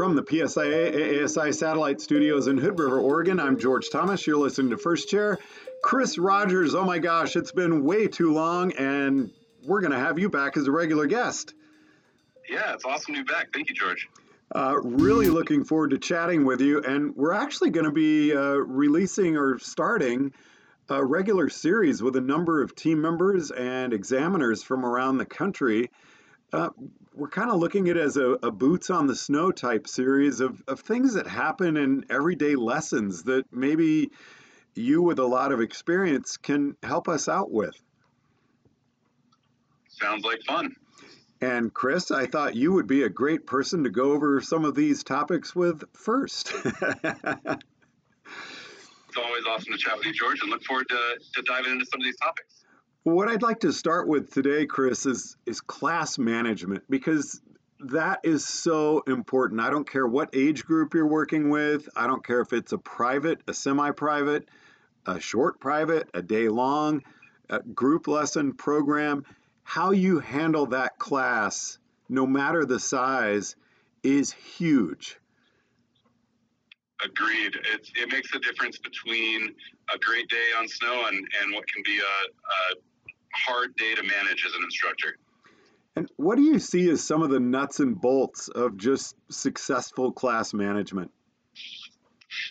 From the PSIA-AASI Satellite Studios in Hood River, Oregon, I'm George Thomas. You're listening to First Chair. Chris Rogers, oh my gosh, it's been way too long, and we're going to have you back as a regular guest. Yeah, it's awesome to be back. Thank you, George. Uh, really looking forward to chatting with you, and we're actually going to be uh, releasing or starting a regular series with a number of team members and examiners from around the country. Uh, we're kind of looking at it as a, a, boots on the snow type series of, of things that happen in everyday lessons that maybe you with a lot of experience can help us out with. Sounds like fun. And Chris, I thought you would be a great person to go over some of these topics with first. it's always awesome to chat with you, George, and look forward to, to diving into some of these topics. What I'd like to start with today, Chris, is is class management because that is so important. I don't care what age group you're working with. I don't care if it's a private, a semi-private, a short private, a day long, a group lesson program. How you handle that class, no matter the size, is huge. Agreed. It, it makes a difference between a great day on snow and, and what can be a, a hard day to manage as an instructor. And what do you see as some of the nuts and bolts of just successful class management?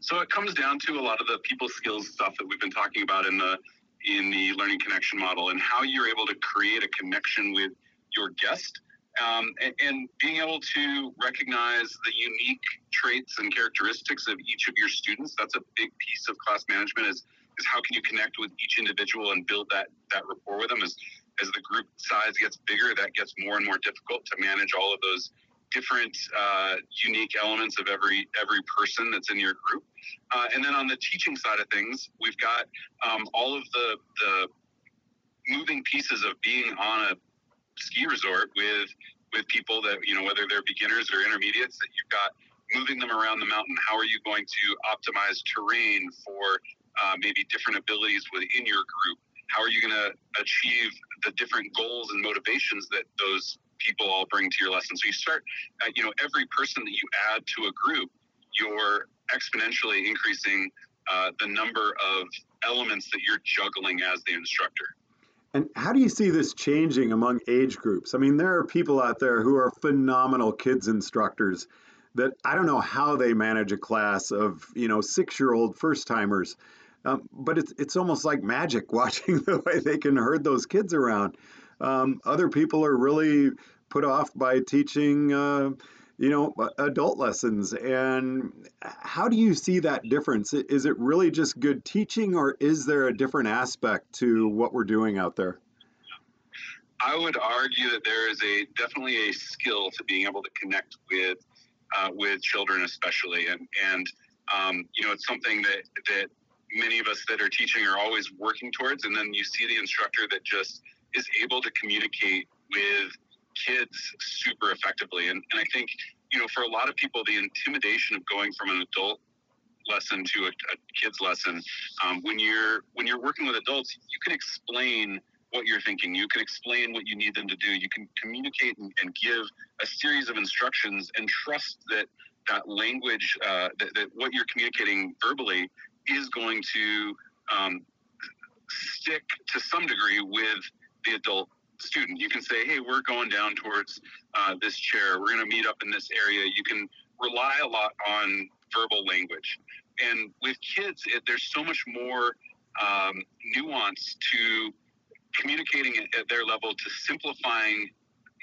So it comes down to a lot of the people skills stuff that we've been talking about in the in the learning connection model and how you're able to create a connection with your guest um, and, and, being able to recognize the unique traits and characteristics of each of your students. That's a big piece of class management is is how can you connect with each individual and build that that rapport with them? As as the group size gets bigger that gets more and more difficult to manage all of those different uh, unique elements of every every person that's in your group. Uh, and then on the teaching side of things we've got um, all of the the moving pieces of being on a ski resort with with people that you know whether they're beginners or intermediates that you've got moving them around the mountain. How are you going to optimize terrain for uh, maybe different abilities within your group? How are you going to achieve the different goals and motivations that those people all bring to your lesson? So you start, uh, you know, every person that you add to a group, you're exponentially increasing uh, the number of elements that you're juggling as the instructor. And how do you see this changing among age groups? I mean, there are people out there who are phenomenal kids instructors that I don't know how they manage a class of, you know, six year old first timers um, but it's it's almost like magic watching the way they can herd those kids around. Um, other people are really put off by teaching, uh, you know, adult lessons. And how do you see that difference? Is it really just good teaching, or is there a different aspect to what we're doing out there? I would argue that there is a definitely a skill to being able to connect with uh, with children, especially, and and um, you know, it's something that that many of us that are teaching are always working towards. And then you see the instructor that just is able to communicate with kids super effectively. And, and I think, you know, for a lot of people, the intimidation of going from an adult lesson to a, a kid's lesson, um, when you're when you're working with adults, you can explain what you're thinking. You can explain what you need them to do. You can communicate and, and give a series of instructions and trust that that language, uh, that, that what you're communicating verbally is going to um, stick to some degree with the adult student. You can say, hey, we're going down towards uh, this chair. We're going to meet up in this area. You can rely a lot on verbal language. And with kids, it, there's so much more um, nuance to communicating at their level, to simplifying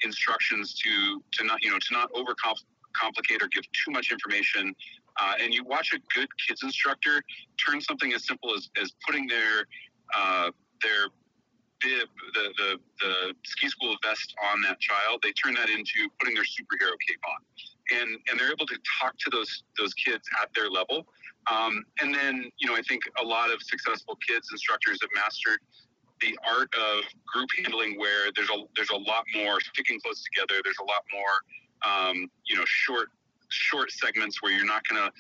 instructions, to to not you know to not overcomplicate or give too much information, uh, and you watch a good kids instructor turn something as simple as, as putting their uh, their bib, the, the, the ski school vest on that child, they turn that into putting their superhero cape on. And, and they're able to talk to those those kids at their level. Um, and then, you know, I think a lot of successful kids instructors have mastered the art of group handling where there's a there's a lot more sticking close together. There's a lot more um, you know short short segments where you're not going to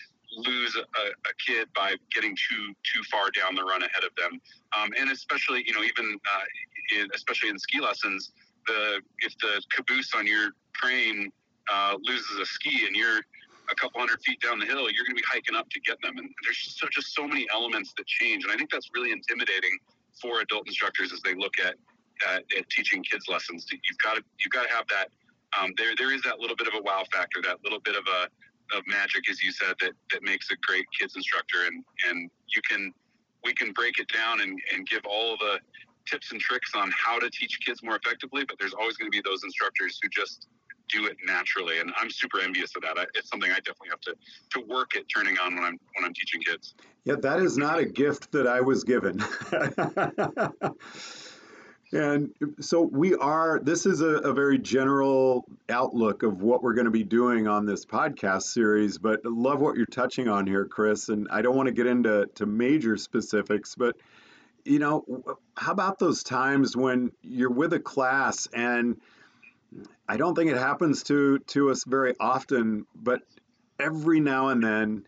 lose a, a, kid by getting too too far down the run ahead of them. Um, and especially, you know, even uh, in, especially in ski lessons, the if the caboose on your train uh, loses a ski and you're a couple hundred feet down the hill, you're going to be hiking up to get them. And there's just so, just so many elements that change. And I think that's really intimidating for adult instructors as they look at, at, at teaching kids lessons. You've got to, you've got to have that. Um, there, there is that little bit of a wow factor, that little bit of a, of magic, as you said, that, that makes a great kids instructor. And, and you can, we can break it down and, and give all the tips and tricks on how to teach kids more effectively, but there's always going to be those instructors who just do it naturally, and I'm super envious of that. I, it's something I definitely have to to work at turning on when I'm when I'm teaching kids. Yeah, that is not a gift that I was given. and so we are. This is a, a very general outlook of what we're going to be doing on this podcast series. But I love what you're touching on here, Chris. And I don't want to get into to major specifics, but you know, how about those times when you're with a class and I don't think it happens to to us very often, but every now and then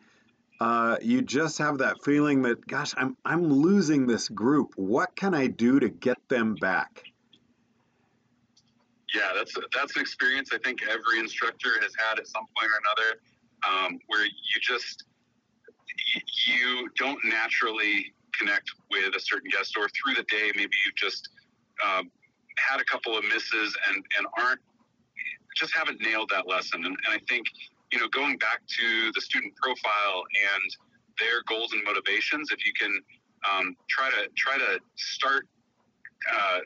uh, you just have that feeling that, gosh, I'm I'm losing this group. What can I do to get them back? Yeah, that's that's an experience I think every instructor has had at some point or another, um, where you just you don't naturally connect with a certain guest, or through the day maybe you've just um, had a couple of misses and and aren't just haven't nailed that lesson. And, and I think you know going back to the student profile and their goals and motivations, if you can um, try to try to start. Uh,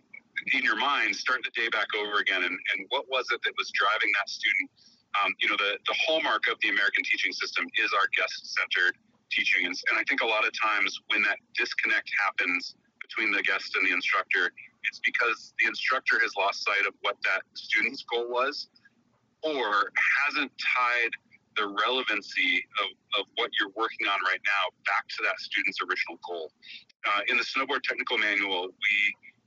in your mind, start the day back over again, and, and what was it that was driving that student? Um, you know, the, the hallmark of the American teaching system is our guest centered teaching. And, and I think a lot of times when that disconnect happens between the guest and the instructor, it's because the instructor has lost sight of what that student's goal was or hasn't tied the relevancy of, of what you're working on right now back to that student's original goal. Uh, in the snowboard technical manual, we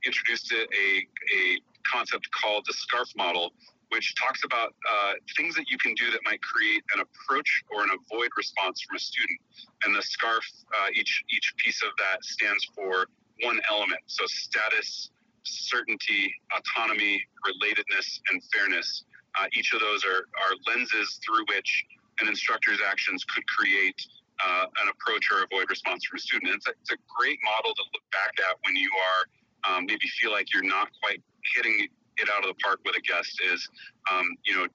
introduced a, a concept called the SCARF model, which talks about uh, things that you can do that might create an approach or an avoid response from a student. And the SCARF, uh, each each piece of that stands for one element. So status, certainty, autonomy, relatedness, and fairness. Uh, each of those are, are lenses through which an instructor's actions could create uh, an approach or avoid response from a student. It's a, it's a great model to look back at when you are um, maybe feel like you're not quite hitting it out of the park with a guest is, um, you know,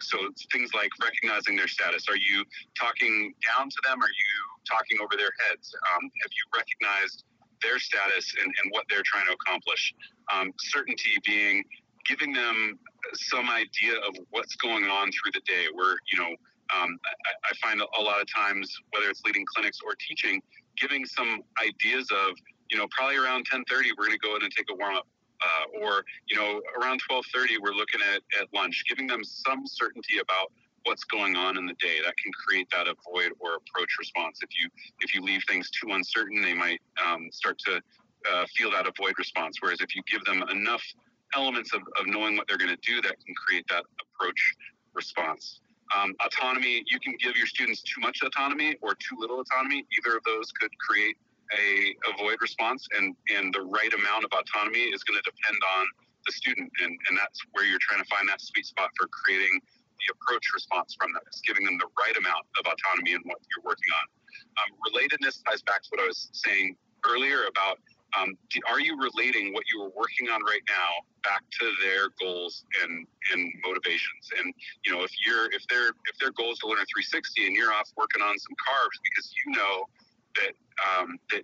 so things like recognizing their status. Are you talking down to them? Are you talking over their heads? Um, have you recognized their status and, and what they're trying to accomplish. Um, certainty being giving them some idea of what's going on through the day. Where you know, um, I, I, find a lot of times, whether it's leading clinics or teaching, giving some ideas of you know, probably around 10:30, we're going to go in and take a warm up. Uh, or you know around 12:30 we're looking at, at lunch giving them some certainty about what's going on in the day. That can create that avoid or approach response. If you if you leave things too uncertain, they might um, start to uh, feel that avoid response. Whereas if you give them enough elements of, of knowing what they're going to do, that can create that approach response. Um, autonomy, you can give your students too much autonomy or too little autonomy. Either of those could create a avoid response, and and the right amount of autonomy is going to depend on the student, and and that's where you're trying to find that sweet spot for creating the approach response from them. It's giving them the right amount of autonomy in what you're working on. Um, relatedness ties back to what I was saying earlier about um, are you relating what you are working on right now back to their goals and and motivations? And you know, if you're if their if their goal is to learn a 360 and you're off working on some carves because you know that um, that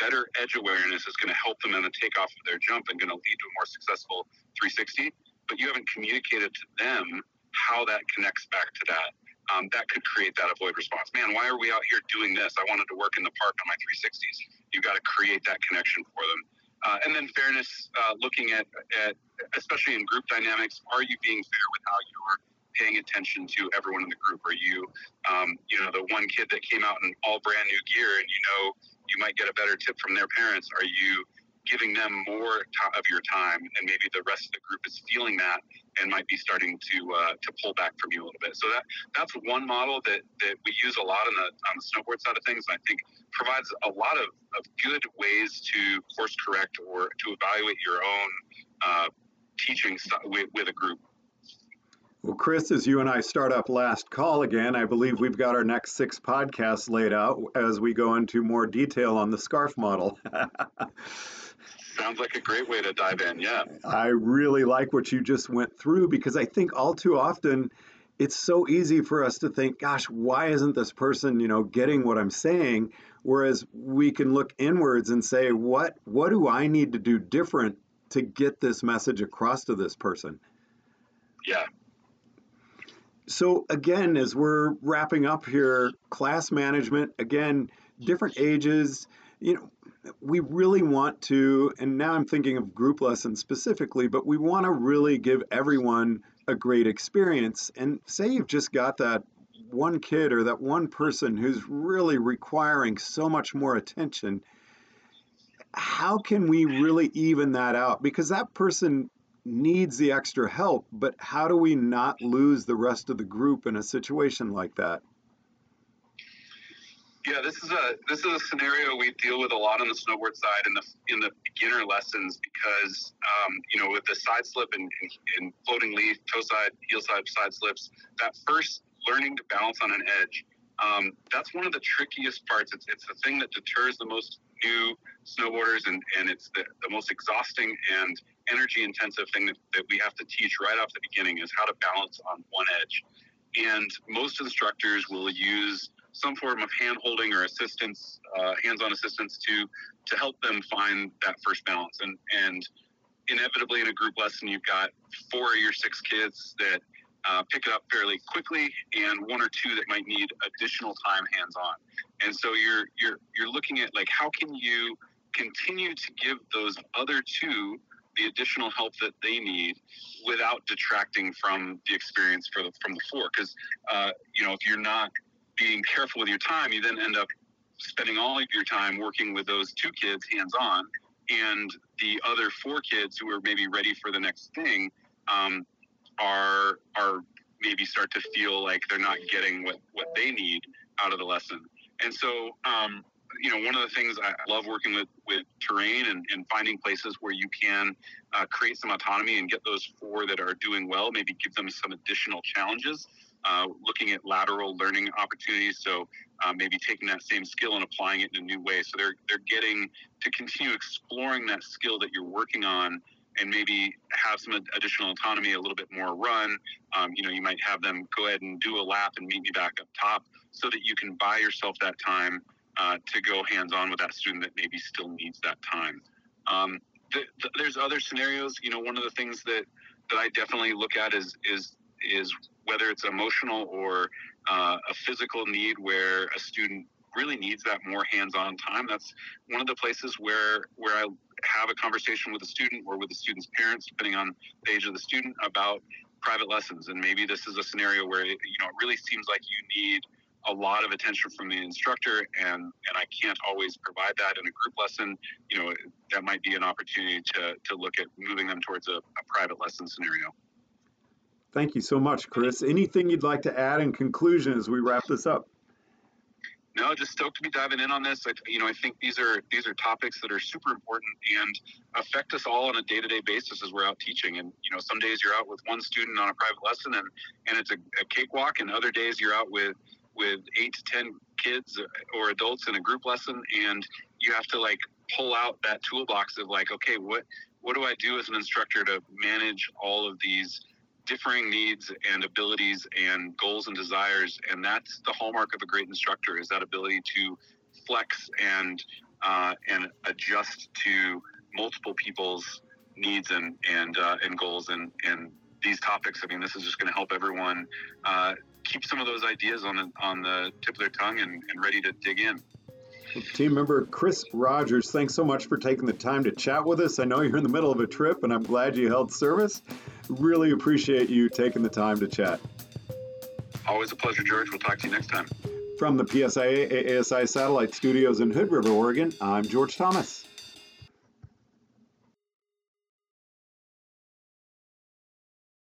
better edge awareness is going to help them in the takeoff of their jump and going to lead to a more successful 360, but you haven't communicated to them how that connects back to that. Um, that could create that avoid response. Man, why are we out here doing this? I wanted to work in the park on my 360s. You've got to create that connection for them. Uh, and then fairness, uh, looking at, at, especially in group dynamics, are you being fair with how you're paying attention to everyone in the group? Are you, um, you know, the one kid that came out in all brand new gear and you know you might get a better tip from their parents? Are you giving them more of your time and maybe the rest of the group is feeling that and might be starting to uh, to pull back from you a little bit. So that that's one model that, that we use a lot on the on the snowboard side of things. And I think provides a lot of, of good ways to course correct or to evaluate your own uh, teaching with, with a group. Well, Chris, as you and I start up last call again, I believe we've got our next six podcasts laid out as we go into more detail on the SCARF model. Sounds like a great way to dive in, yeah. I really like what you just went through because I think all too often it's so easy for us to think, gosh, why isn't this person, you know, getting what I'm saying? Whereas we can look inwards and say, what what do I need to do different to get this message across to this person? Yeah, so again, as we're wrapping up here, class management, again, different ages, you know, we really want to, and now I'm thinking of group lessons specifically, but we want to really give everyone a great experience. And say you've just got that one kid or that one person who's really requiring so much more attention. How can we really even that out? Because that person needs the extra help, but how do we not lose the rest of the group in a situation like that? Yeah, this is a this is a scenario we deal with a lot on the snowboard side in the in the beginner lessons because um, you know with the side slip and, and, and, floating leaf, toe side, heel side, side slips, that first learning to balance on an edge, um, that's one of the trickiest parts. It's it's the thing that deters the most new snowboarders and, and it's the, the most exhausting and energy intensive thing that, that we have to teach right off the beginning is how to balance on one edge. And most instructors will use some form of hand holding or assistance, uh, hands on assistance to to help them find that first balance. And and inevitably in a group lesson, you've got four of your six kids that uh, pick it up fairly quickly, and one or two that might need additional time hands on. And so you're you're you're looking at like how can you continue to give those other two the additional help that they need without detracting from the experience for the, from the four. Because uh, you know, if you're not being careful with your time, you then end up spending all of your time working with those two kids hands on, and the other four kids who are maybe ready for the next thing um, are are maybe start to feel like they're not getting what what they need out of the lesson. And so um, you know, one of the things I love working with with terrain and, and finding places where you can uh, create some autonomy and get those four that are doing well, maybe give them some additional challenges. Uh, looking at lateral learning opportunities, so uh, maybe taking that same skill and applying it in a new way. So they're they're getting to continue exploring that skill that you're working on and maybe have some additional autonomy, a little bit more run. Um, you know, you might have them go ahead and do a lap and meet me back up top so that you can buy yourself that time uh, to go hands on with that student that maybe still needs that time. Um, the, the, there's other scenarios. You know, one of the things that that I definitely look at is is is whether it's emotional or uh, a physical need where a student really needs that more hands-on time. That's one of the places where where I have a conversation with a student or with the student's parents, depending on the age of the student, about private lessons. And maybe this is a scenario where you know it really seems like you need a lot of attention from the instructor and and I can't always provide that in a group lesson you know that might be an opportunity to to look at moving them towards a, a private lesson scenario thank you so much Chris anything you'd like to add in conclusion as we wrap this up no, just stoked to be diving in on this. I, you know, I think these are these are topics that are super important and affect us all on a day-to-day basis as we're out teaching. And you know, some days you're out with one student on a private lesson and and it's a, a cakewalk, and other days you're out with with eight to ten kids or adults in a group lesson and you have to like pull out that toolbox of like okay what what do i do as an instructor to manage all of these differing needs and abilities and goals and desires and that's the hallmark of a great instructor is that ability to flex and uh, and adjust to multiple people's needs and and uh, and goals and and these topics. I mean, this is just going to help everyone uh, keep some of those ideas on the, on the tip of their tongue and, and ready to dig in. Team member Chris Rogers, thanks so much for taking the time to chat with us. I know you're in the middle of a trip, and I'm glad you held service. Really appreciate you taking the time to chat. Always a pleasure, George. We'll talk to you next time. From the PSIA-AASI Satellite Studios in Hood River, Oregon, I'm George Thomas.